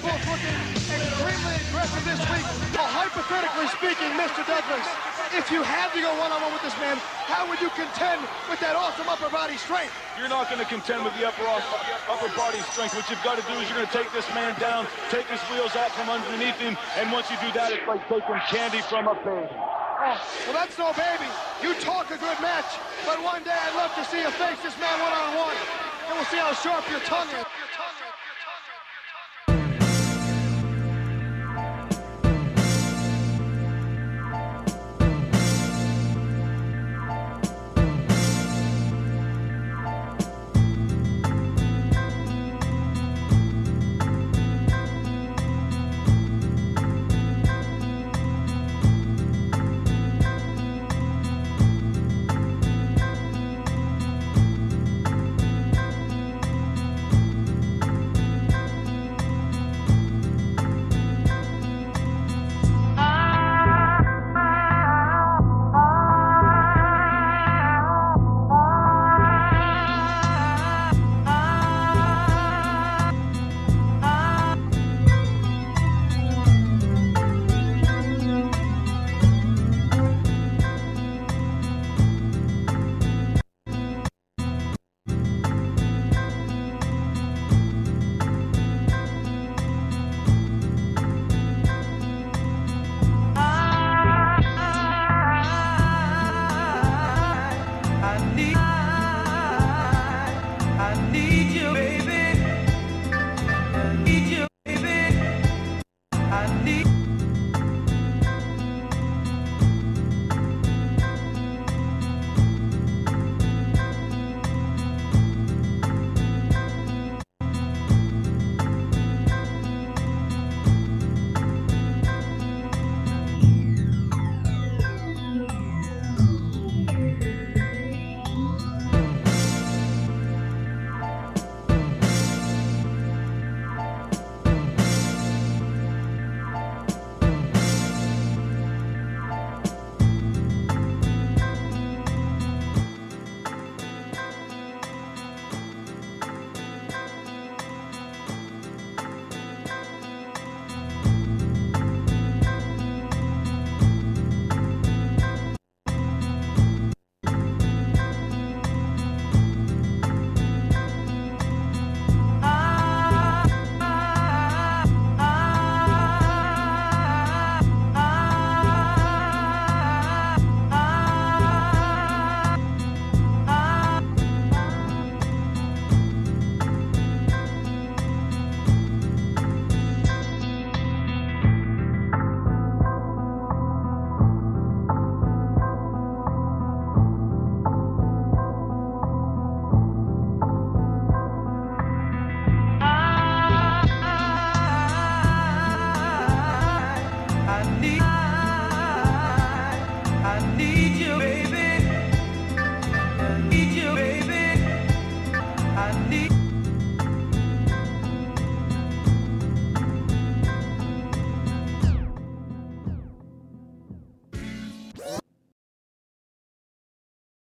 both looking extremely aggressive this week. Well, hypothetically speaking, Mr. Douglas, if you had to go one-on-one with this man, how would you contend with that awesome upper body strength? You're not going to contend with the upper upper body strength. What you've got to do is you're going to take this man down, take his wheels out from underneath him, and once you do that, it's like taking candy from a baby. Oh, well, that's no baby. You talk a good match, but one day I'd love to see you face this man one-on-one, and we'll see how sharp your tongue is.